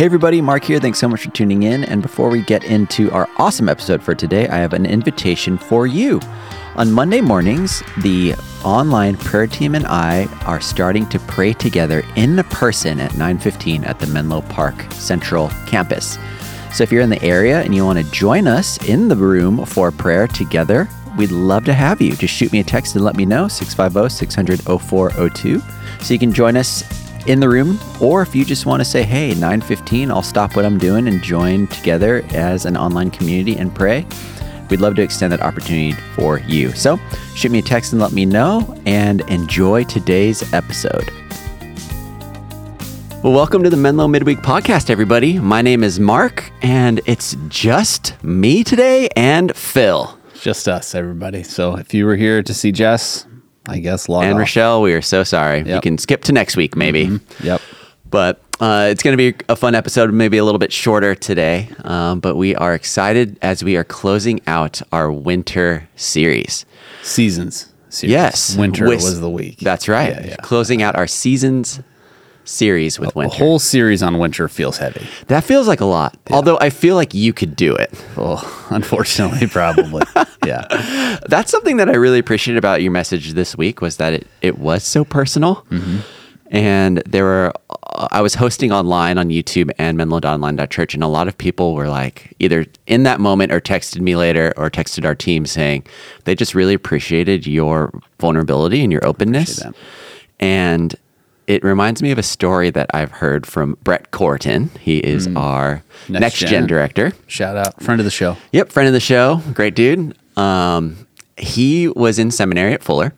Hey, everybody, Mark here. Thanks so much for tuning in. And before we get into our awesome episode for today, I have an invitation for you. On Monday mornings, the online prayer team and I are starting to pray together in person at 9:15 at the Menlo Park Central campus. So if you're in the area and you want to join us in the room for prayer together, we'd love to have you. Just shoot me a text and let me know 650-600-0402 so you can join us in the room or if you just want to say hey 915 i'll stop what i'm doing and join together as an online community and pray we'd love to extend that opportunity for you. So shoot me a text and let me know and enjoy today's episode. Well welcome to the menlo midweek podcast everybody. My name is mark and it's just me today and phil. Just us, everybody. So if you were here to see Jess, I guess log and off. rochelle we are so sorry you can skip to next week maybe Yep. But uh, it's going to be a fun episode, maybe a little bit shorter today. Um, but we are excited as we are closing out our winter series. Seasons. series. Yes. Winter With- was the week. That's right. Yeah, yeah. Closing out our seasons series with A winter. whole series on winter feels heavy. that feels like a lot. Although I feel like you could do it. Oh, unfortunately, probably. yeah. That's something that I really appreciated about your message this week was that it, it was so personal. And there were, uh, I was hosting online on YouTube and menlo.online.church, and a lot of people were like, either in that moment or texted me later or texted our team saying they just really appreciated your vulnerability and your openness. And it reminds me of a story that I've heard from Brett Corton. He is our Next next, gen. Gen. director. Shout out. Friend of the show. Yep, friend of the show, great dude. Um, he was in seminary at Fuller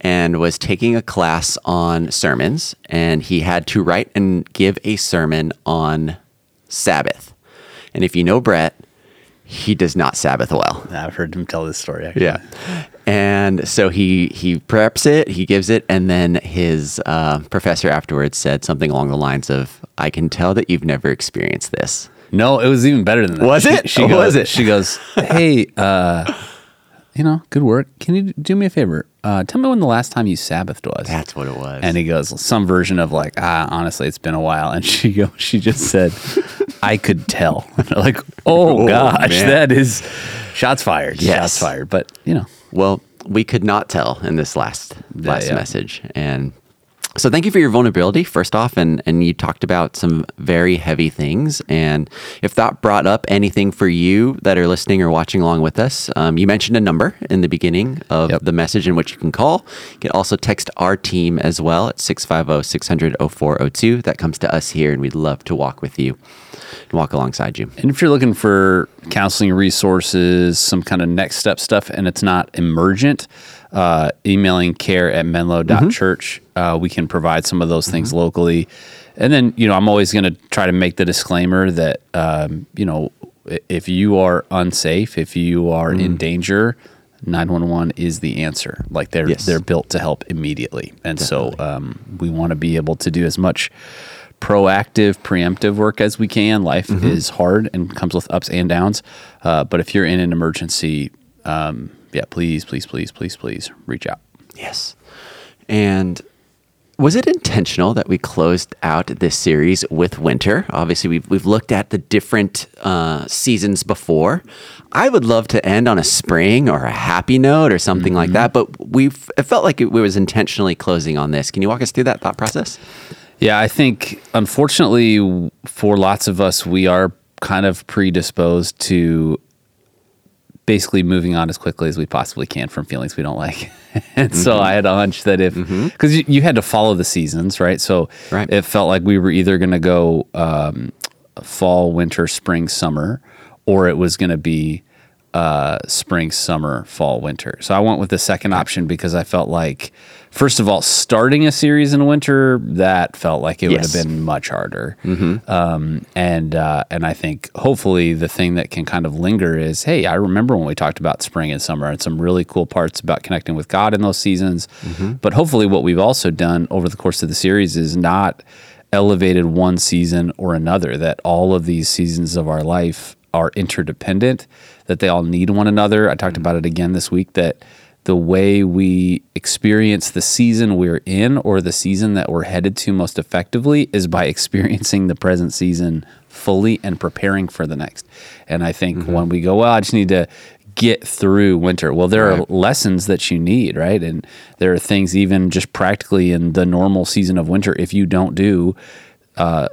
and was taking a class on sermons, and he had to write and give a sermon on Sabbath. And if you know Brett, he does not Sabbath well. I've heard him tell this story, actually. And so he he preps it, he gives it, and then his uh, professor afterwards said something along the lines of, "I can tell that you've never experienced this." No, it was even better than that. Was She- it? She goes, was it? She goes, hey, uh, you know, good work. Can you do me a favor? Uh, tell me when the last time you Sabbathed was. That's what it was. And he goes, some version of like, ah, honestly, it's been a while. And she go, she just said, I could tell. like, oh, Oh, gosh, man. that is shots fired. Yes. Shots fired. But you know, Well, we could not tell in this last Yeah, last yeah. message, and so thank you for your vulnerability first off, and and you talked about some very heavy things, and if that brought up anything for you that are listening or watching along with us, um, you mentioned a number in the beginning of Yep. the message in which you can call. You can also text our team as well at 650-600-0402. That comes to us here, and we'd love to walk with you and walk alongside you. and if you're looking for counseling resources, some kind of next step stuff, and it's not emergent, uh, emailing care at menlo.church, uh, we can provide some of those things locally. And then, you know, I'm always going to try to make the disclaimer that, um, you know, if you are unsafe, if you are in danger, 911 is the answer. Like they're Yes. they're built to help immediately, and so um, we want to be able to do as much proactive, preemptive work as we can. Life is hard and comes with ups and downs. Uh, but if you're in an emergency, um, yeah, please, please, please, please, please reach out. Yes. And was it intentional that we closed out this series with winter? Obviously, we've, we've looked at the different uh, seasons before. I would love to end on a spring or a happy note or something like that, but we've it felt like it was intentionally closing on this. Can you walk us through that thought process? Yeah, I think unfortunately for lots of us, we are kind of predisposed to basically moving on as quickly as we possibly can from feelings we don't like. and so I had a hunch that if, because you, you had to follow the seasons, right? So Right. it felt like we were either going to go um, fall, winter, spring, summer, or it was going to be uh, spring, summer, fall, winter. So I went with the second option because I felt like, first of all, starting a series in winter that felt like it would have been much harder. Um, and uh, and I think hopefully the thing that can kind of linger is, hey, I remember when we talked about spring and summer and some really cool parts about connecting with God in those seasons. But hopefully, what we've also done over the course of the series is not elevated one season or another. That all of these seasons of our life are interdependent. That they all need one another. I talked about it again this week. That the way we experience the season we're in or the season that we're headed to most effectively is by experiencing the present season fully and preparing for the next. And I think mm-hmm. when we go, well, I just need to get through winter. Well, there are lessons that you need, right? And there are things even just practically in the normal season of winter if you don't do uh,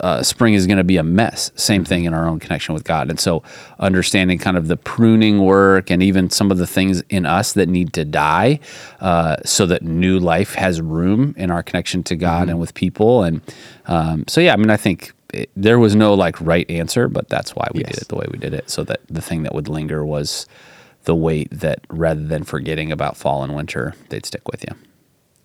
uh, spring is going to be a mess. Same thing in our own connection with God. And so, understanding kind of the pruning work and even some of the things in us that need to die uh, so that new life has room in our connection to God and with people. And um, so, yeah, I mean, I think it, there was no like right answer, but that's why we did it the way we did it. So that the thing that would linger was the weight that rather than forgetting about fall and winter, they'd stick with you.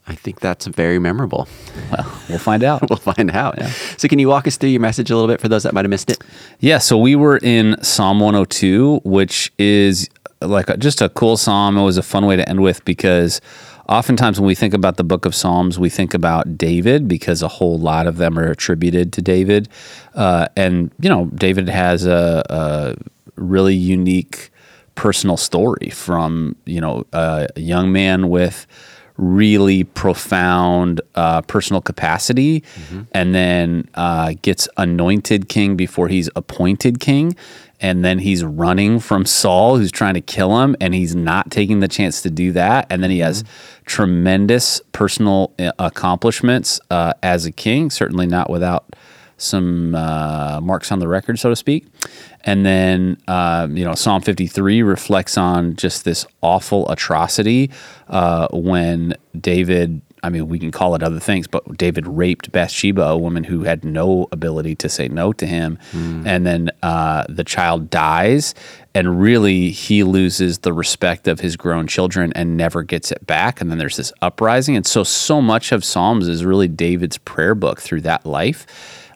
I think that's very memorable. Well, we'll find out. We'll find out. Yeah. So, can you walk us through your message a little bit for those that might have missed it? Yeah, so we were in Psalm 102, which is like a, just a cool psalm. It was a fun way to end with because oftentimes when we think about the book of Psalms, we think about David because a whole lot of them are attributed to David. Uh, and, you know, David has a, a really unique personal story from, you know, a young man with really profound uh, personal capacity and then uh, gets anointed king before he's appointed king. And then he's running from Saul, who's trying to kill him, and he's not taking the chance to do that. And then he has tremendous personal uh, accomplishments uh, as a king, certainly not without some uh, marks on the record, so to speak. And then, uh, you know, Psalm 53 reflects on just this awful atrocity uh, when David, I mean, we can call it other things, but David raped Bathsheba, a woman who had no ability to say no to him. And then uh, the child dies, and really he loses the respect of his grown children and never gets it back. And then there's this uprising. And so, so much of Psalms is really David's prayer book through that life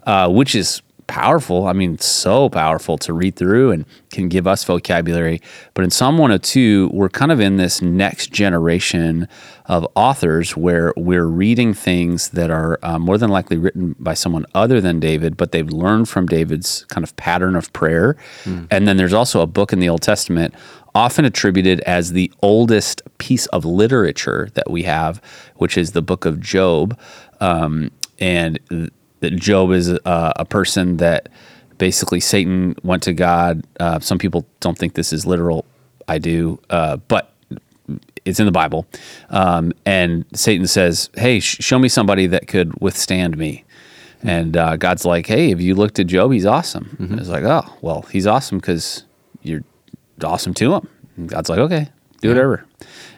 uh, which is powerful. I mean, so powerful to read through and can give us vocabulary. But in Psalm 102, we're kind of in this next generation of authors where we're reading things that are uh, more than likely written by someone other than David, but they've learned from David's kind of pattern of prayer. And then there's also a book in the Old Testament. Often attributed as the oldest piece of literature that we have, which is the book of Job. Um, and that Job is uh, a person that basically Satan went to God. Uh, some people don't think this is literal. I do, uh, but it's in the Bible. Um, and Satan says, "Hey, sh- show me somebody that could withstand me." And uh, God's like, "Hey, have you looked at Job? He's awesome." And It's like, "Oh, well, he's awesome because you're awesome to him." And God's like, "Okay, do whatever."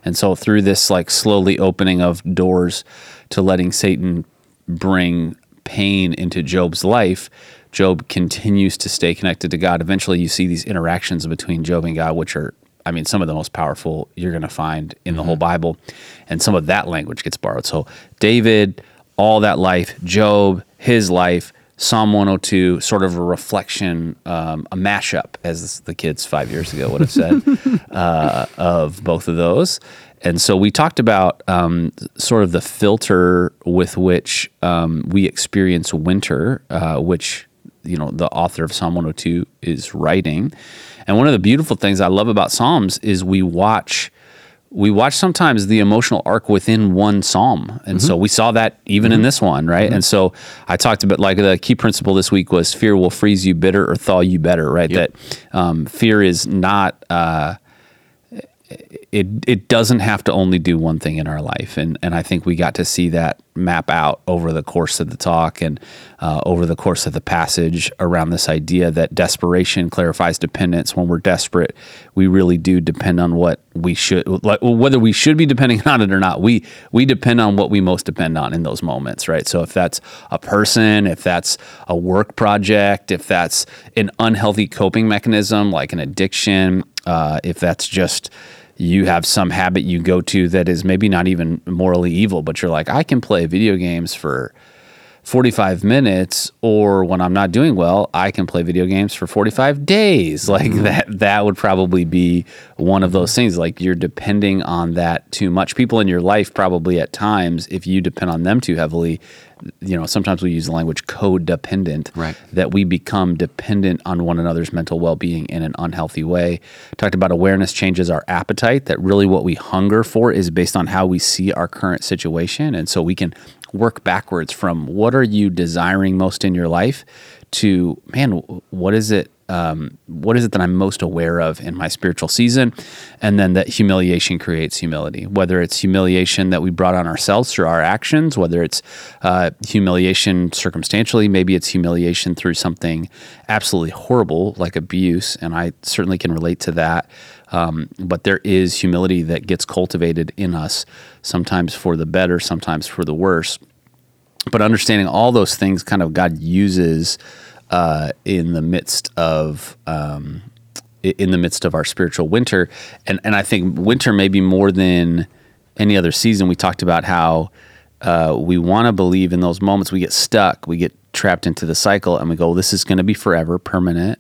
And so through this like slowly opening of doors to letting Satan bring pain into Job's life, Job continues to stay connected to God. Eventually, you see these interactions between Job and God, which are, I mean, some of the most powerful you're going to find in the whole Bible. And some of that language gets borrowed. So, David, all that life, Job, his life, Psalm 102, sort of a reflection, um, a mashup, as the kids five years ago would have said, uh, of both of those. And so we talked about um, sort of the filter with which um, we experience winter, uh, which you know the author of Psalm 102 is writing. And one of the beautiful things I love about Psalms is we watch we watch sometimes the emotional arc within one psalm. And so we saw that even in this one right? And so i talked about like the key principle this week was fear will freeze you bitter or thaw you better right? That um, fear is not uh, it it doesn't have to only do one thing in our life, and and I think we got to see that map out over the course of the talk and uh, over the course of the passage around this idea that desperation clarifies dependence. When we're desperate, we really do depend on what we should, like whether we should be depending on it or not. We we depend on what we most depend on in those moments, right? So if that's a person, if that's a work project, if that's an unhealthy coping mechanism like an addiction, uh, if that's just you have some habit you go to that is maybe not even morally evil, but you're like, I can play video games for 45 minutes, or when I'm not doing well, I can play video games for 45 days. Like mm-hmm. that, that would probably be one of those things. Like you're depending on that too much. People in your life, probably at times, if you depend on them too heavily, you know, sometimes we use the language codependent, Right. that we become dependent on one another's mental well being in an unhealthy way. Talked about awareness changes our appetite, that really what we hunger for is based on how we see our current situation. And so we can work backwards from what are you desiring most in your life to, man, what is it? Um, what is it that I'm most aware of in my spiritual season? And then that humiliation creates humility, whether it's humiliation that we brought on ourselves through our actions, whether it's uh, humiliation circumstantially, maybe it's humiliation through something absolutely horrible like abuse. And I certainly can relate to that. Um, but there is humility that gets cultivated in us, sometimes for the better, sometimes for the worse. But understanding all those things kind of God uses uh, in the midst of um, in the midst of our spiritual winter, and and I think winter maybe more than any other season. We talked about how uh, we want to believe in those moments we get stuck, we get trapped into the cycle, and we go, "This is going to be forever, permanent."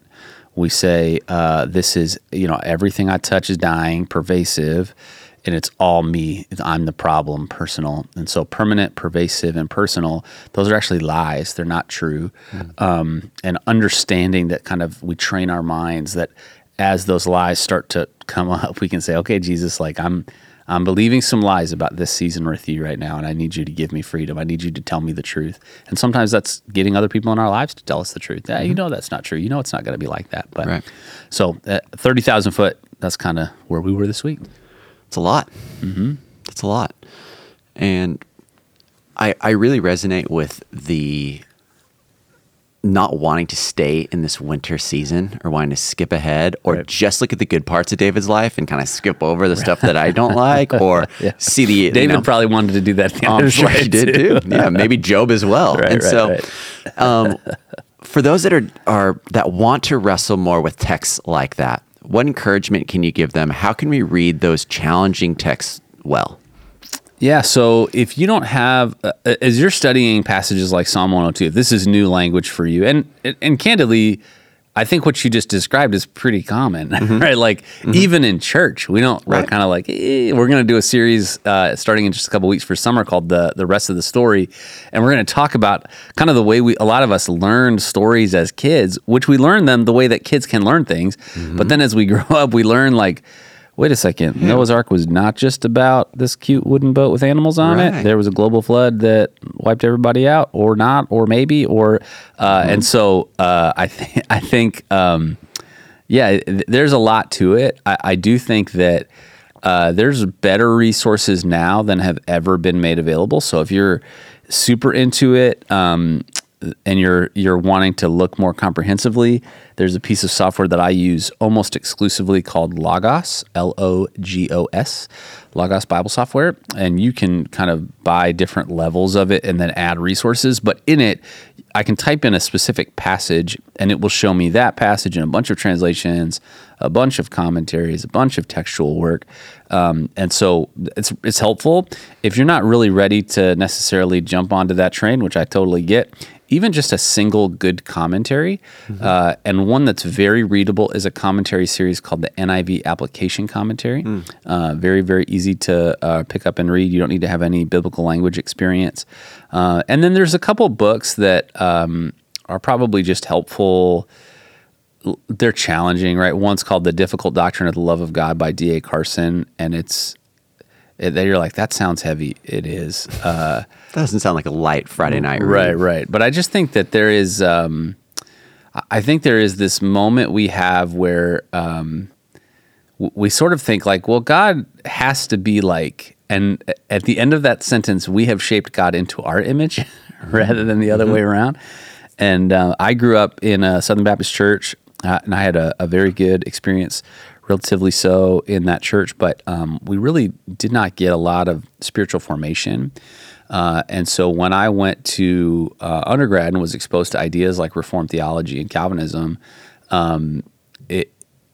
We say, uh, "This is you know everything I touch is dying, pervasive." And it's all me. I'm the problem, personal. And so permanent, pervasive, and personal, those are actually lies. They're not true. Mm. Um, and understanding that kind of we train our minds that as those lies start to come up, we can say, okay, Jesus, like I'm. I'm believing some lies about this season with you right now, and I need you to give me freedom. I need you to tell me the truth. And sometimes that's getting other people in our lives to tell us the truth. Yeah, mm-hmm. you know that's not true. You know it's not going to be like that. But right. so, uh, thirty thousand foot. That's kind of where we were this week. It's a lot. Mm-hmm. It's a lot. And I, I really resonate with the not wanting to stay in this winter season or wanting to skip ahead or right. just look at the good parts of David's life and kind of skip over the stuff that I don't like or yeah. see the David you know, probably wanted to do that. The I'm sure he did too. Yeah, maybe Job as well. Right, and right, so um, for those that are are that want to wrestle more with texts like that, what encouragement can you give them? How can we read those challenging texts well? Yeah, so if you don't have, uh, as you're studying passages like Psalm 102, if this is new language for you, and and candidly, I think what you just described is pretty common, mm-hmm. right? Like mm-hmm. even in church, we don't. Right. We're kind of like eh, we're going to do a series uh, starting in just a couple weeks for summer called the the rest of the story, and we're going to talk about kind of the way we a lot of us learned stories as kids, which we learn them the way that kids can learn things, mm-hmm. but then as we grow up, we learn like wait a second, yeah. Noah's Ark was not just about this cute wooden boat with animals on right. it. There was a global flood that wiped everybody out, or not, or maybe, or uh, mm-hmm. and so uh, I think I think um, yeah, there's a lot to it. I, I do think that. Uh, there's better resources now than have ever been made available. So if you're super into it, um, and you're you're wanting to look more comprehensively, there's a piece of software that I use almost exclusively called Logos, L O G O S, Logos Bible software, and you can kind of buy different levels of it and then add resources. But in it, I can type in a specific passage, and it will show me that passage in a bunch of translations, a bunch of commentaries, a bunch of textual work, um, and so it's it's helpful if you're not really ready to necessarily jump onto that train, which I totally get even just a single good commentary, mm-hmm. uh, and one that's very readable is a commentary series called the NIV Application Commentary. Mm. Uh, very, very easy to uh, pick up and read. You don't need to have any biblical language experience. Uh, and then there's a couple books that um, are probably just helpful. They're challenging, right? One's called The Difficult Doctrine of the Love of God by D.A. Carson, and it's that you're like that sounds heavy. It is. Uh, Doesn't sound like a light Friday night. Read. Right, right. But I just think that there is. Um, I think there is this moment we have where um, we sort of think like, well, God has to be like, and at the end of that sentence, we have shaped God into our image rather than the other mm-hmm. way around. And uh, I grew up in a Southern Baptist church, uh, and I had a, a very good experience relatively so in that church, but um, we really did not get a lot of spiritual formation. Uh, and so when I went to uh, undergrad and was exposed to ideas like Reformed theology and Calvinism, um,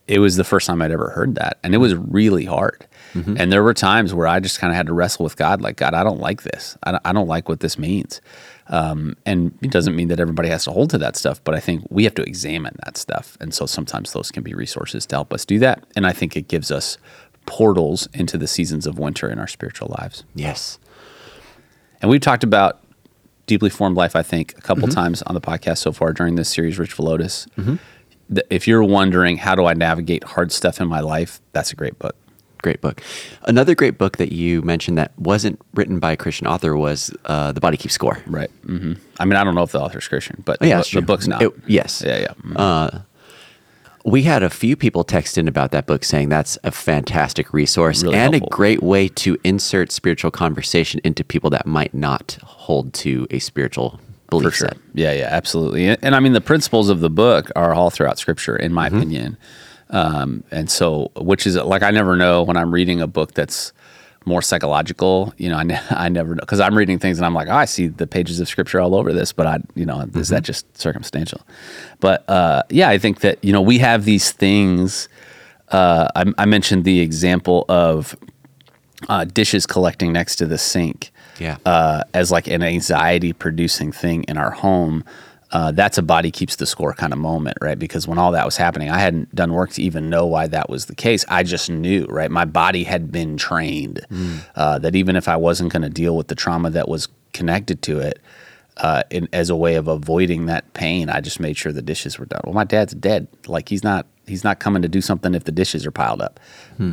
it was the first time I'd ever heard that, and it was really hard. Mm-hmm. And there were times where I just kind of had to wrestle with God, like God, I don't like this. I don't, I don't like what this means. Um, and it doesn't mean that everybody has to hold to that stuff, but I think we have to examine that stuff. And so sometimes those can be resources to help us do that. And I think it gives us portals into the seasons of winter in our spiritual lives. Yes. And we've talked about deeply formed life. I think a couple times on the podcast so far during this series, Rich Villodas. Th- If you're wondering how do I navigate hard stuff in my life, that's a great book. Great book. Another great book that you mentioned that wasn't written by a Christian author was uh, The Body Keeps Score. Right. hmm I mean, I don't know if the author's Christian, but Oh, yeah, the, the book's not. It- yes. Yeah. Yeah. Mhm. Uh, we had a few people text in about that book saying that's a fantastic resource Really and helpful. a great way to insert spiritual conversation into people that might not hold to a spiritual belief for sure. set. Yeah, yeah, absolutely. And, and I mean, the principles of the book are all throughout Scripture, in Mm-hmm. my opinion. Um, and so, which is like I never know when I'm reading a book that's more psychological. You know, I, ne- I never know because I'm reading things and I'm like, oh, I see the pages of Scripture all over this, but I, you know, is that just circumstantial? But uh, yeah, I think that you know we have these things. Uh, I, I mentioned the example of uh, dishes collecting next to the sink Yeah. uh, as like an anxiety producing thing in our home. Uh, that's a body keeps the score kind of moment, right? Because when all that was happening, I hadn't done work to even know why that was the case. I just knew, right? My body had been trained uh, that even if I wasn't going to deal with the trauma that was connected to it, uh, in, as a way of avoiding that pain, I just made sure the dishes were done. Well, my dad's dead. Like he's not he's not coming to do something if the dishes are piled up.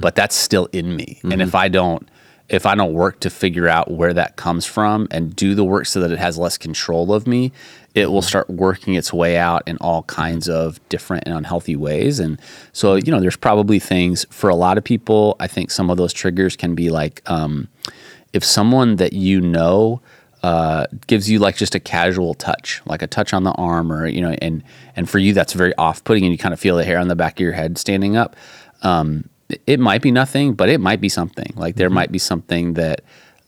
But that's still in me. And if I don't if I don't work to figure out where that comes from and do the work so that it has less control of me, it will start working its way out in all kinds of different and unhealthy ways. And so, you know, there's probably things for a lot of people. I think some of those triggers can be like um, if someone that you know uh, gives you like just a casual touch, like a touch on the arm, or you know, and and for you that's very off-putting, and you kind of feel the hair on the back of your head standing up. Um, it- might be nothing, but it might be something. Like there might be something that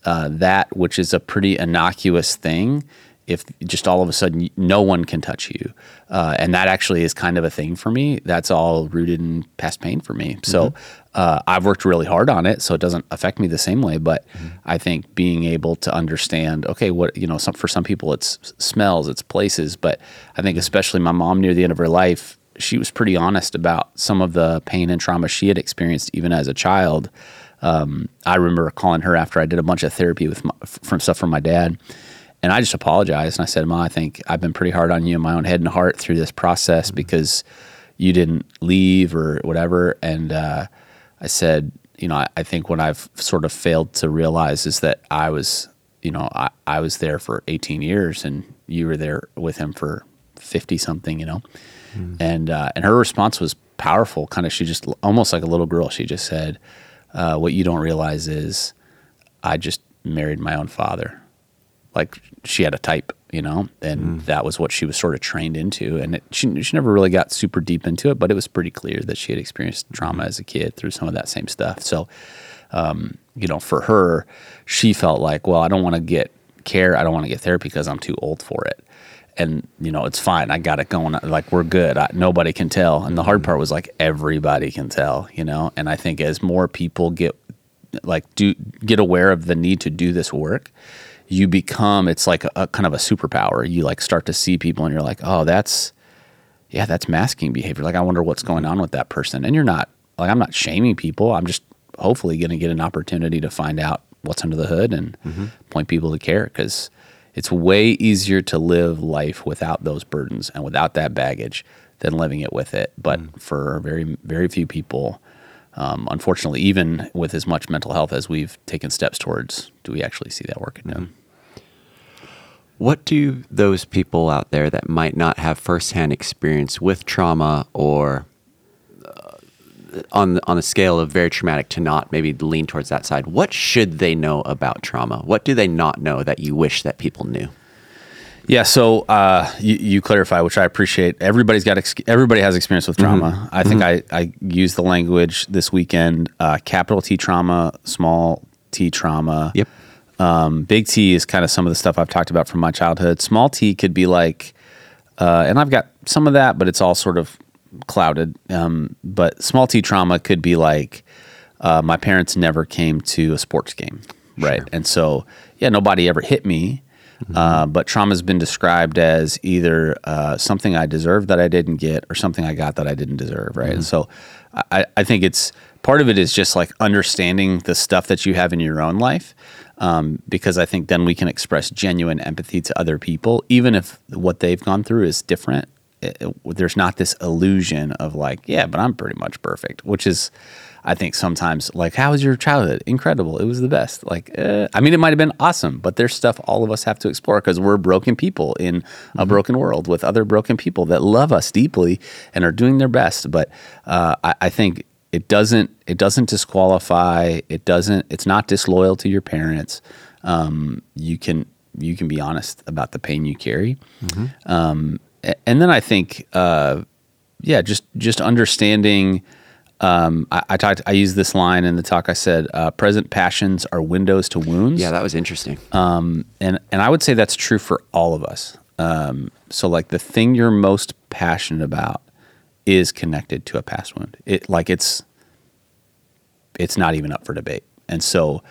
uh, that which is a pretty innocuous thing. If just all of a sudden no one can touch you, uh, and that actually is kind of a thing for me. That's all rooted in past pain for me. So uh, I've worked really hard on it, so it doesn't affect me the same way. But I think being able to understand, okay, what you know, some, for some people it's smells, it's places, but I think especially my mom near the end of her life, she was pretty honest about some of the pain and trauma she had experienced even as a child. Um, I remember calling her after I did a bunch of therapy with my, from stuff from my dad, and I just apologized and I said, "Ma, I think I've been pretty hard on you in my own head and heart through this process because you didn't leave or whatever." And uh, I said, "You know, I, I think what I've sort of failed to realize is that I was, you know, I, I was there for 18 years and you were there with him for 50 something, you know." And uh, and her response was powerful. Kind of, she just almost like a little girl. She just said, uh, "What you don't realize is, I just married my own father. Like she had a type, you know, and that was what she was sort of trained into. And it, she she never really got super deep into it, but it was pretty clear that she had experienced trauma as a kid through some of that same stuff. So, um, you know, for her, she felt like, well, I don't want to get care, I don't want to get therapy because I'm too old for it. And you know, it's fine. I got it going. Like we're good. I, nobody can tell. And the hard mm-hmm. part was like everybody can tell. You know. And I think as more people get like do get aware of the need to do this work, you become it's like a, a kind of a superpower. You like start to see people and you're like, oh, that's yeah, that's masking behavior. Like I wonder what's mm-hmm. going on with that person. And you're not like I'm not shaming people. I'm just hopefully going to get an opportunity to find out what's under the hood and mm-hmm. point people to care because it's way easier to live life without those burdens and without that baggage than living it with it. But for very very few people, um, unfortunately, even with as much mental health as we've taken steps towards, do we actually see that working? No. What do those people out there that might not have firsthand experience with trauma or on the, on a scale of very traumatic to not maybe lean towards that side, what should they know about trauma? What do they not know that you wish that people knew? Yeah, so uh, you, you clarify, which I appreciate. Everybody's got ex- everybody has experience with trauma. I think I I used the language this weekend: uh, capital T trauma, small T trauma. Yep. Um, big T is kind of some of the stuff I've talked about from my childhood. Small T could be like, uh, and I've got some of that, but it's all sort of clouded. Um, but small T trauma could be like, uh, my parents never came to a sports game, right? And so, yeah, nobody ever hit me. Uh, but trauma has been described as either uh, something I deserved that I didn't get, or something I got that I didn't deserve, right? And so, I, I think it's part of it is just like understanding the stuff that you have in your own life, um, because I think then we can express genuine empathy to other people, even if what they've gone through is different. It, there's not this illusion of like, yeah, but I'm pretty much perfect, which is, I think sometimes like, how was your childhood? Incredible. It was the best. Like, uh, I mean, it might have been awesome, but there's stuff all of us have to explore because we're broken people in a mm-hmm. broken world with other broken people that love us deeply and are doing their best. But uh, I, I think it doesn't it doesn't disqualify. It doesn't. It's not disloyal to your parents. Um, you can you can be honest about the pain you carry. Mm-hmm. Um, and then I think, uh, yeah, just just understanding um, I, I, talked. I used this line in the talk. I said, uh, "Present passions are windows to wounds." Yeah, that was interesting. Um, and and I would say that's true for all of us. Um, so, like the thing you're most passionate about is connected to a past wound. It like it's it's not even up for debate. And so,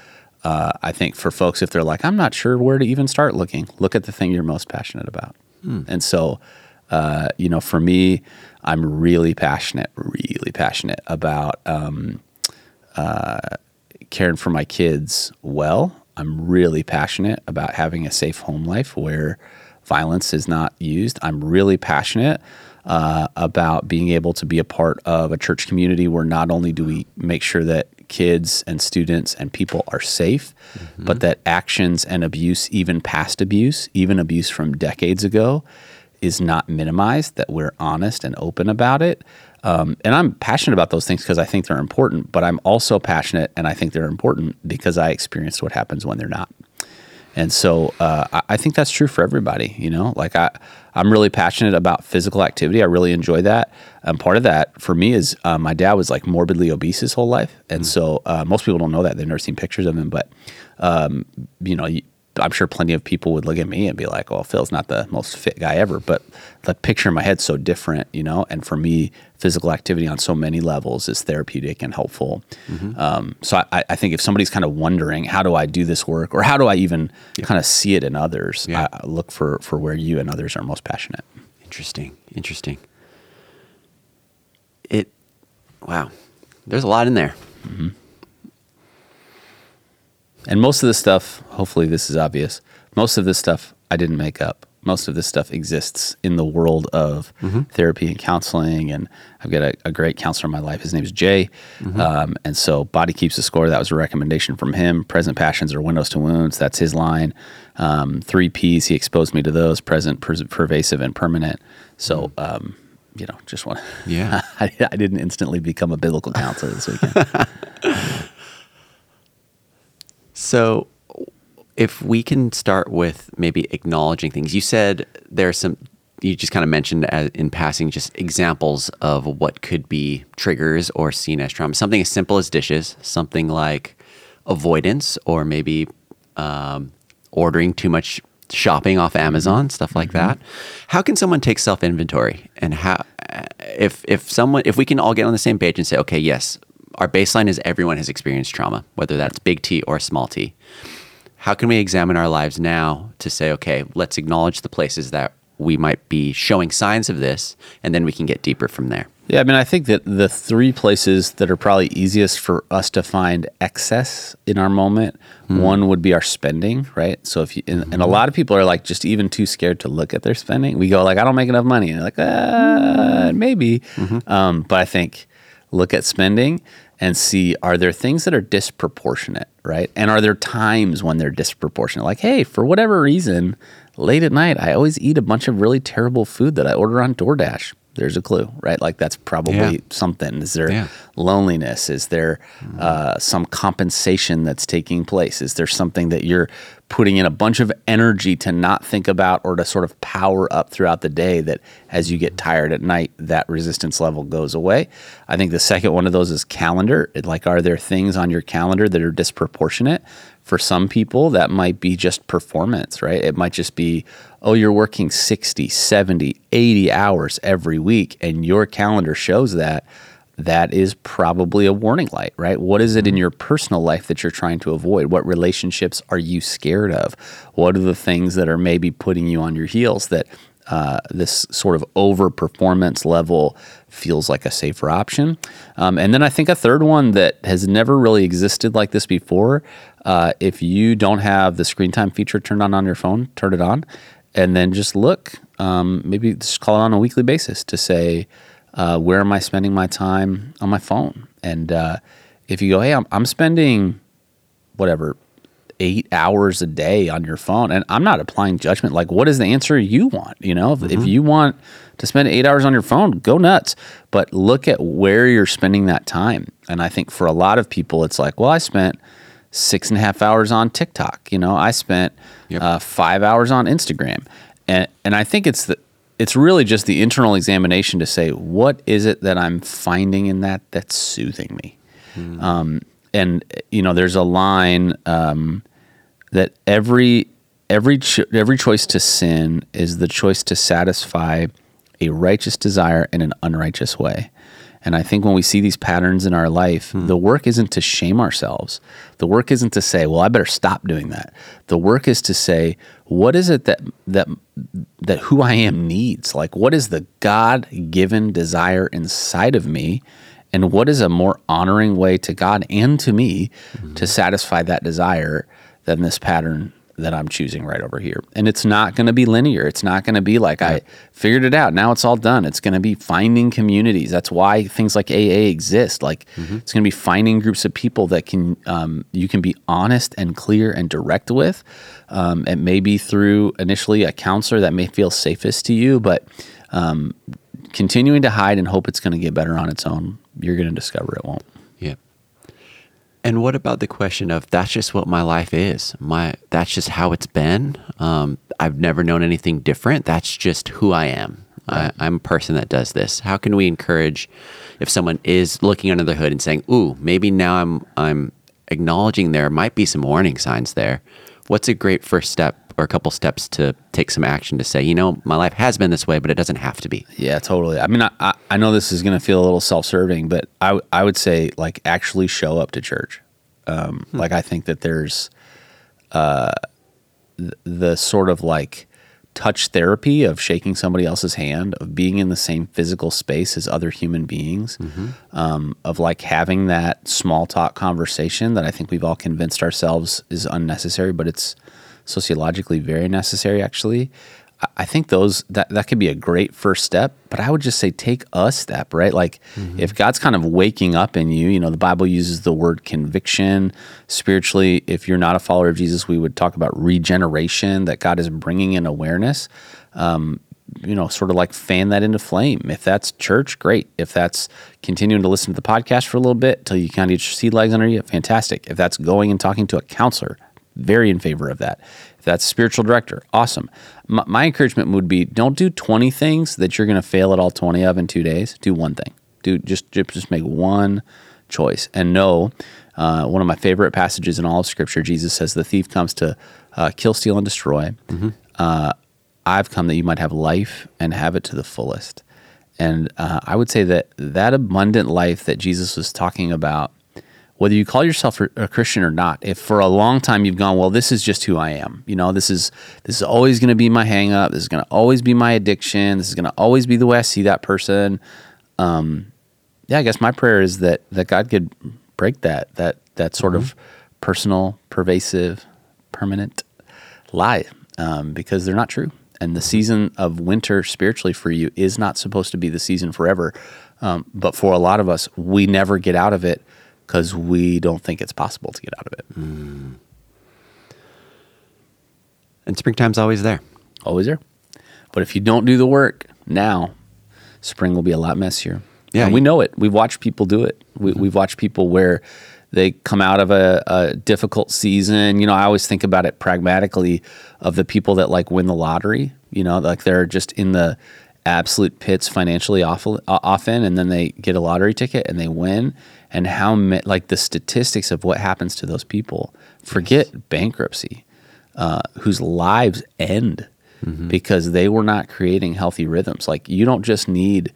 uh, I think for folks, if they're like, "I'm not sure where to even start looking," look at the thing you're most passionate about. Hmm. And so, uh, you know, for me, I'm really passionate, really passionate about um, uh, caring for my kids well. I'm really passionate about having a safe home life where violence is not used. I'm really passionate uh, about being able to be a part of a church community where not only do we make sure that kids and students and people are safe, mm-hmm. but that actions and abuse, even past abuse, even abuse from decades ago, is not minimized, that we're honest and open about it. Um, and I'm passionate about those things because I think they're important, but I'm also passionate and I think they're important because I experienced what happens when they're not. And so uh, I, I, think that's true for everybody. You know, like I, I'm really passionate about physical activity. I really enjoy that. And part of that for me is uh, my dad was like morbidly obese his whole life, and mm-hmm. so uh, most people don't know that. They've never seen pictures of him, but um, you know, I'm sure plenty of people would look at me and be like, "Well, Phil's not the most fit guy ever," but the picture in my head's so different, you know. And for me, physical activity on so many levels is therapeutic and helpful. Mm-hmm. Um, so I, I, think if somebody's kind of wondering, how do I do this work, or how do I even yeah. kind of see it in others, yeah. I, I look for for where you and others are most passionate. Interesting, interesting. It, wow, there's a lot in there. Mm-hmm. And most of this stuff, hopefully this is obvious, most of this stuff I didn't make up. Most of this stuff exists in the world of mm-hmm. therapy and counseling. And I've got a, a, great counselor in my life. His name is Jay. Mm-hmm. Um, and so Body Keeps the Score, that was a recommendation from him. Present Passions are Windows to Wounds, that's his line. Um, three Ps, he exposed me to those present, per- pervasive, and permanent. So, mm-hmm. um, you know, just want to. yeah. I, I didn't instantly become a biblical counselor this weekend. So, if we can start with maybe acknowledging things, you said there's some, you just kind of mentioned as, in passing just examples of what could be triggers or seen as trauma. Something as simple as dishes, something like avoidance, or maybe um, ordering too much shopping off Amazon, stuff like mm-hmm. that. How can someone take self inventory and how if if someone if we can all get on the same page and say, okay, yes, our baseline is everyone has experienced trauma, whether that's big T or small t. How can we examine our lives now to say, okay, let's acknowledge the places that we might be showing signs of this, and then we can get deeper from there? Yeah, I mean, I think that the three places that are probably easiest for us to find excess in our moment, mm-hmm. one would be our spending, right? So if you, and, and, a lot of people are like just even too scared to look at their spending. We go like, I don't make enough money, and they're like, uh, maybe. Mm-hmm. Um, but I think look at spending and see are there things that are disproportionate, right? And are there times when they're disproportionate? Like, hey, for whatever reason, late at night, I always eat a bunch of really terrible food that I order on DoorDash there's a clue, right? Like that's probably yeah. something. Is there yeah. loneliness? Is there uh, some compensation that's taking place? Is there something that you're putting in a bunch of energy to not think about or to sort of power up throughout the day that as you get tired at night, that resistance level goes away? I think the second one of those is calendar. Like, are there things on your calendar that are disproportionate? For some people, that might be just performance, right? It might just be, oh, you're working 60, 70, 80 hours every week, and your calendar shows that. That is probably a warning light, right? What is it in mm-hmm. your personal life that you're trying to avoid? What relationships are you scared of? What are the things that are maybe putting you on your heels that uh, this sort of overperformance level feels like a safer option. Um, and then I think a third one that has never really existed like this before. Uh, if you don't have the screen time feature turned on on your phone, turn it on, and then just look. Um, maybe just call it on a weekly basis to say, uh, where am I spending my time on my phone? And uh, if you go, hey, I'm, I'm spending whatever eight hours a day on your phone and i'm not applying judgment like what is the answer you want you know if, mm-hmm. if you want to spend eight hours on your phone go nuts but look at where you're spending that time and i think for a lot of people it's like well i spent six and a half hours on tiktok you know i spent yep. uh, five hours on instagram and and i think it's the it's really just the internal examination to say what is it that i'm finding in that that's soothing me mm. um, and you know, there's a line um, that every every cho- every choice to sin is the choice to satisfy a righteous desire in an unrighteous way. And I think when we see these patterns in our life, hmm. the work isn't to shame ourselves. The work isn't to say, "Well, I better stop doing that." The work is to say, "What is it that that that who I am needs? Like what is the God-given desire inside of me?" and what is a more honoring way to God and to me mm-hmm. to satisfy that desire than this pattern that I'm choosing right over here. And it's not going to be linear. It's not going to be like yeah. I figured it out. Now it's all done. It's going to be finding communities. That's why things like AA exist. Like mm-hmm. it's going to be finding groups of people that can um, you can be honest and clear and direct with. Um, it may be through initially a counselor that may feel safest to you, but um, continuing to hide and hope it's going to get better on its own, you're going to discover it won't. And what about the question of that's just what my life is? My that's just how it's been. Um, I've never known anything different. That's just who I am. Right. I, I'm a person that does this. How can we encourage if someone is looking under the hood and saying, "Ooh, maybe now I'm I'm acknowledging there might be some warning signs there." What's a great first step or a couple steps to take some action to say, you know, my life has been this way, but it doesn't have to be. Yeah, totally. I mean, I, I know this is going to feel a little self serving, but I, I would say, like, actually show up to church. Um, hmm. Like, I think that there's uh, the, the sort of like touch therapy of shaking somebody else's hand, of being in the same physical space as other human beings, mm-hmm. um, of like having that small talk conversation that I think we've all convinced ourselves is unnecessary, but it's sociologically very necessary actually I think those that that could be a great first step, but I would just say take a step, right? Like mm-hmm. if God's kind of waking up in you, you know, the Bible uses the word conviction spiritually. If you're not a follower of Jesus, we would talk about regeneration that God is bringing in awareness. Um, you know, sort of like fan that into flame. If that's church, great. If that's continuing to listen to the podcast for a little bit till you kind of get your seed legs under you, fantastic. If that's going and talking to a counselor, very in favor of that. If that's spiritual director, awesome. My, my encouragement would be don't do 20 things that you're going to fail at all 20 of in two days. Do one thing. Do just just make one choice and know. Uh, one of my favorite passages in all of Scripture, Jesus says, "The thief comes to uh, kill, steal, and destroy. Mm-hmm. Uh, I've come that you might have life and have it to the fullest." And uh, I would say that that abundant life that Jesus was talking about whether you call yourself a Christian or not, if for a long time you've gone, well, this is just who I am. You know, this is this is always going to be my hangup. This is going to always be my addiction. This is going to always be the way I see that person. Um, yeah, I guess my prayer is that that God could break that that that sort mm-hmm. of personal, pervasive, permanent lie um, because they're not true. And the season of winter spiritually for you is not supposed to be the season forever. Um, but for a lot of us, we never get out of it because we don't think it's possible to get out of it. Mm. And springtime's always there. Always there. But if you don't do the work now, spring will be a lot messier. Yeah, and we know it. We've watched people do it. We, mm-hmm. watched people where they come out of a, a, difficult season. You know, I always think about it pragmatically of the people that like win the lottery. You know, like they're just in the absolute pits financially often, and then they get a lottery ticket and they win, and how like the statistics of what happens to those people. Forget yes. bankruptcy, uh, whose lives end mm-hmm. because they were not creating healthy rhythms. Like you don't just need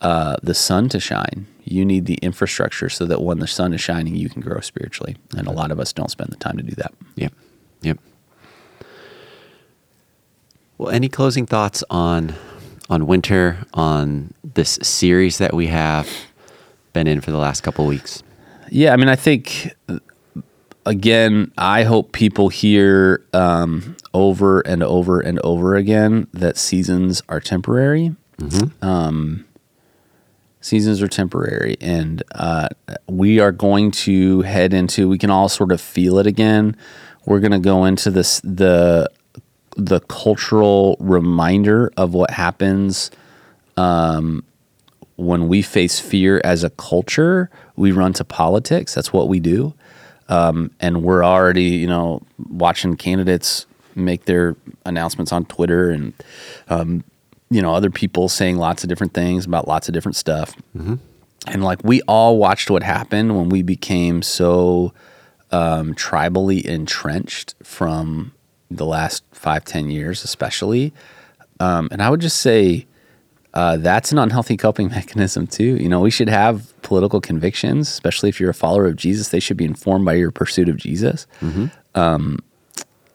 uh, the sun to shine; you need the infrastructure so that when the sun is shining, you can grow spiritually. And a lot of us don't spend the time to do that. Yep. Yep. Well, any closing thoughts on on winter, on this series that we have been in for the last couple weeks? Yeah, I mean, I think again, I hope people hear um, over and over and over again that seasons are temporary. Um, seasons are temporary, and uh, we are going to head into. We can all sort of feel it again. We're going to go into this the the cultural reminder of what happens um, when we face fear as a culture. We run to politics. That's what we do, um, and we're already you know watching candidates make their announcements on Twitter and um, you know other people saying lots of different things about lots of different stuff. And like we all watched what happened when we became so um, tribally entrenched from the last five, ten years, especially. Um, and I would just say uh, that's an unhealthy coping mechanism too. You know, we should have political convictions, especially if you're a follower of Jesus. They should be informed by your pursuit of Jesus. Um,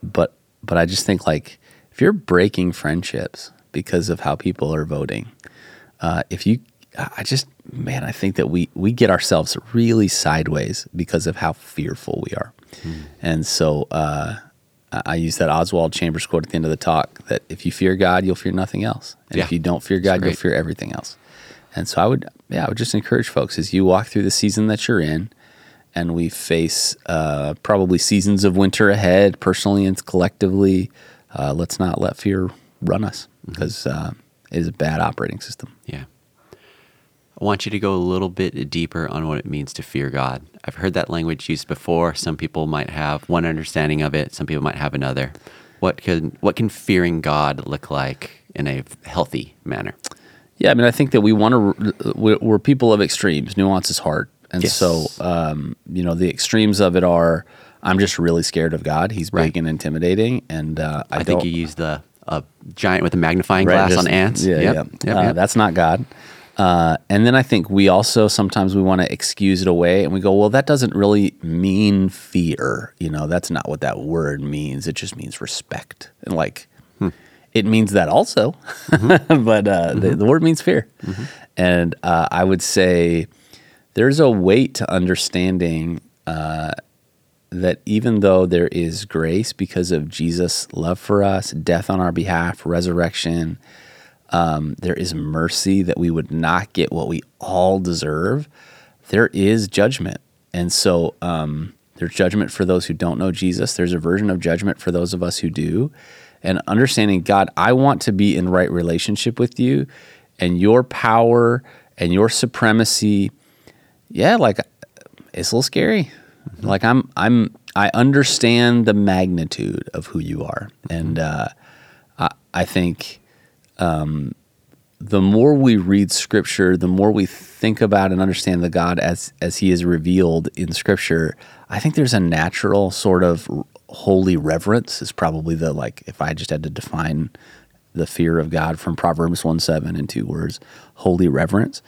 but but I just think like if you're breaking friendships because of how people are voting, uh, if you, I just man, I think that we we get ourselves really sideways because of how fearful we are, and so. Uh, I use that Oswald Chambers quote at the end of the talk that if you fear God, you'll fear nothing else. And Yeah. if you don't fear God, you'll fear everything else. And so I would, yeah, I would just encourage folks as you walk through the season that you're in, and we face uh, probably seasons of winter ahead, personally and collectively. Uh, let's not let fear run us because uh, it is a bad operating system. Yeah. I want you to go a little bit deeper on what it means to fear God. I've heard that language used before. Some people might have one understanding of it, some people might have another. What can what can fearing God look like in a healthy manner? Yeah, I mean, I think that we want to. We're, we're people of extremes. Nuance is hard, and Yes. so um, you know the extremes of it are. I'm just really scared of God. He's Right. big and intimidating, and uh, I, I, think you use the a giant with a magnifying Right, glass just- on ants. Yeah, Yep, yeah. yep, Uh, yep. That's not God. Uh, and then I think we also sometimes we want to excuse it away, and we go, "Well, that doesn't really mean fear. You know, that's not what that word means. It just means respect." And like, Hmm. it means that also, Mm-hmm. but uh, the, the word means fear. And uh, I would say there's a weight to understanding uh, that even though there is grace because of Jesus' love for us, death on our behalf, resurrection, um, there is mercy that we would not get what we all deserve. There is judgment. And so um, there's judgment for those who don't know Jesus. There's a version of judgment for those of us who do. And understanding, God, I want to be in right relationship with you and your power and your supremacy. Yeah, like it's a little scary. Like I'm, I'm, I understand the magnitude of who you are, and uh, I, I think um, the more we read Scripture, the more we think about and understand the God as as He is revealed in Scripture. I think there's a natural sort of holy reverence. Is probably the like if I just had to define the fear of God from Proverbs one seven in two words, holy reverence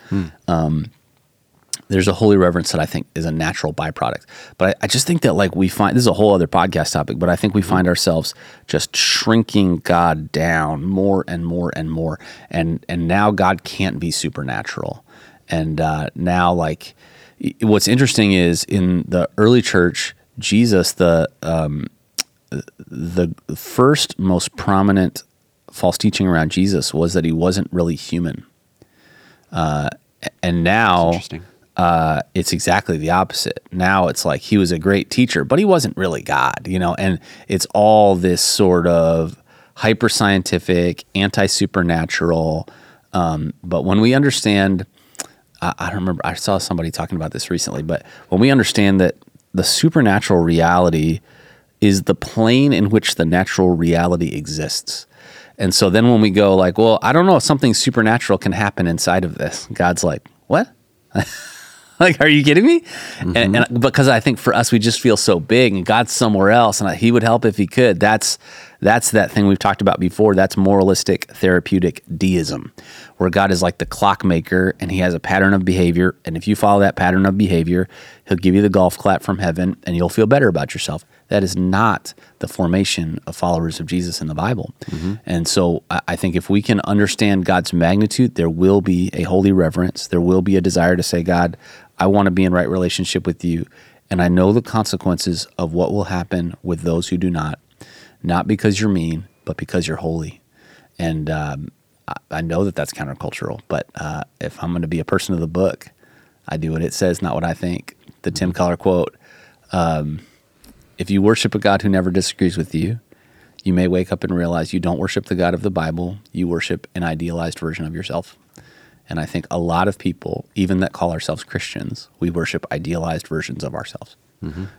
there's a holy reverence that I think is a natural byproduct. But I, I just think that like we find this is a whole other podcast topic, but I think we find ourselves just shrinking God down more and more and more. And and now God can't be supernatural. And uh, now like what's interesting is in the early church, Jesus, the um, the first most prominent false teaching around Jesus was that he wasn't really human. Uh, and now Interesting. Uh, it's exactly the opposite. Now it's like he was a great teacher, but he wasn't really God, you know. And it's all this sort of hyper scientific, anti supernatural. Um, but when we understand, I, I don't remember. I saw somebody talking about this recently. But when we understand that the supernatural reality is the plane in which the natural reality exists. And so then when we go like, well, I don't know if something supernatural can happen inside of this. God's like, what? like, are you kidding me? And, and mm-hmm. because I think for us, we just feel so big, and God's somewhere else, and He would help if He could. That's That's that thing we've talked about before. That's moralistic therapeutic deism, where God is like the clockmaker and he has a pattern of behavior. And if you follow that pattern of behavior, he'll give you the golf clap from heaven and you'll feel better about yourself. That is not the formation of followers of Jesus in the Bible. Mm-hmm. And so I I think if we can understand God's magnitude, there will be a holy reverence. There will be a desire to say, God, I want to be in right relationship with you. And I know the consequences of what will happen with those who do not, not because you're mean, but because you're holy. And um, I, I know that that's countercultural, but uh, if I'm going to be a person of the book, I do what it says, not what I think. The Tim Keller quote um, If you worship a God who never disagrees with you, you may wake up and realize you don't worship the God of the Bible, you worship an idealized version of yourself. And I think a lot of people, even that call ourselves Christians, we worship idealized versions of ourselves.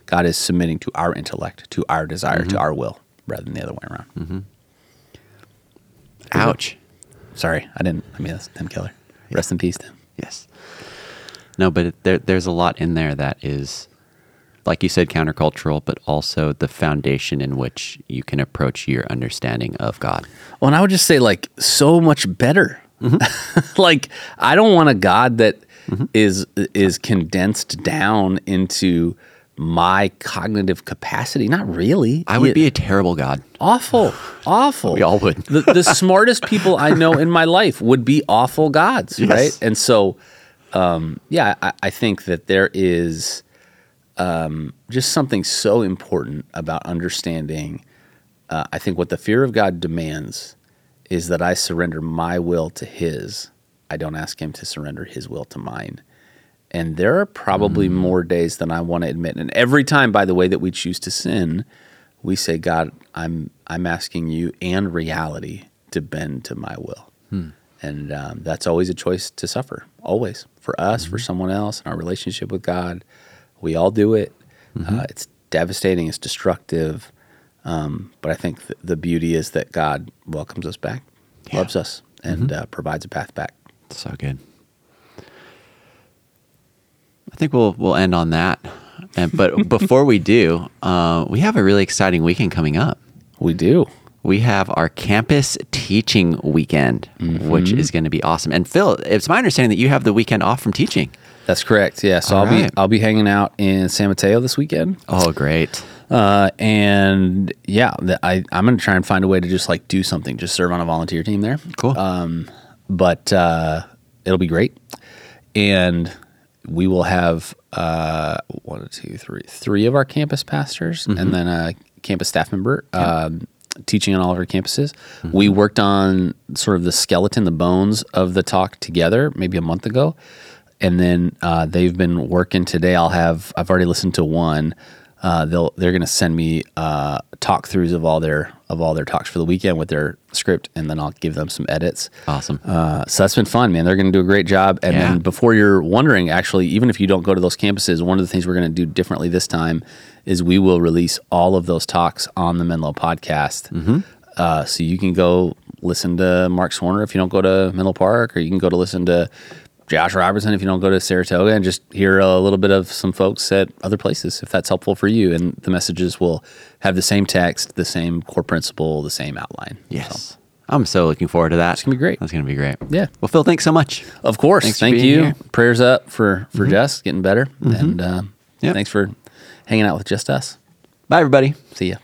God is submitting to our intellect, to our desire, to our will, rather than the other way around. Mm-hmm. Ouch. Sorry, I didn't. I mean, that's Tim Keller. Rest in peace, Tim. Yes. No, but it, there, there's a lot in there that is, like you said, countercultural, but also the foundation in which you can approach your understanding of God. Well, and I would just say, like, so much better. Mm-hmm. like, I don't want a God that mm-hmm. is is condensed down into my cognitive capacity. Not really. I would be a terrible God. awful, awful. We all would. the, the smartest people I know in my life would be awful gods, Yes. right? And so, um, yeah, I, I think that there is um, just something so important about understanding. Uh, I think what the fear of God demands is that I surrender my will to His. I don't ask Him to surrender His will to mine. And there are probably more days than I want to admit. And every time, by the way, that we choose to sin, we say, God, I'm I'm asking you and reality to bend to my will. And um, that's always a choice to suffer, always for us, for someone else, in our relationship with God. We all do it. Uh, it's devastating. It's destructive. Um, but I think th- the beauty is that God welcomes us back, Yeah. loves us, and uh, provides a path back. So good. I think we'll we'll end on that. And, but before we do, uh, we have a really exciting weekend coming up. We do. We have our campus teaching weekend, which is going to be awesome. And Phil, it's my understanding that you have the weekend off from teaching. That's correct. Yeah. So All I'll be. I'll be hanging out in San Mateo this weekend. Oh, great. Uh, and yeah, the, I I'm gonna try and find a way to just like do something, just serve on a volunteer team there. Cool. Um, but uh, it'll be great, and we will have uh, one, two, three, three of our campus pastors, and then a campus staff member. Um, Teaching on all of our campuses. We worked on sort of the skeleton, the bones of the talk together maybe a month ago and then uh, they've been working today. I'll have I've already listened to one. Uh, they'll they're going to send me uh, talk throughs of all their of all their talks for the weekend with their script, and then I'll give them some edits. Awesome. Uh, so that's been fun, man. They're going to do a great job. And Yeah. then before you're wondering, actually, even if you don't go to those campuses, one of the things we're going to do differently this time is we will release all of those talks on the Menlo podcast. Mm-hmm. Uh, so you can go listen to Mark Swarner if you don't go to Menlo Park, or you can go to listen to Josh Robertson if you don't go to Saratoga and just hear a little bit of some folks at other places if that's helpful for you. And the messages will have the same text, the same core principle, the same outline. yes. I'm so looking forward to that. It's gonna be great. That's going to be great. Yeah. Well, Phil, thanks so much. Of course. Thanks for Thank being you. here. Prayers up for for Jess getting better, and uh, Yep. thanks for hanging out with just us. Bye, everybody. See ya.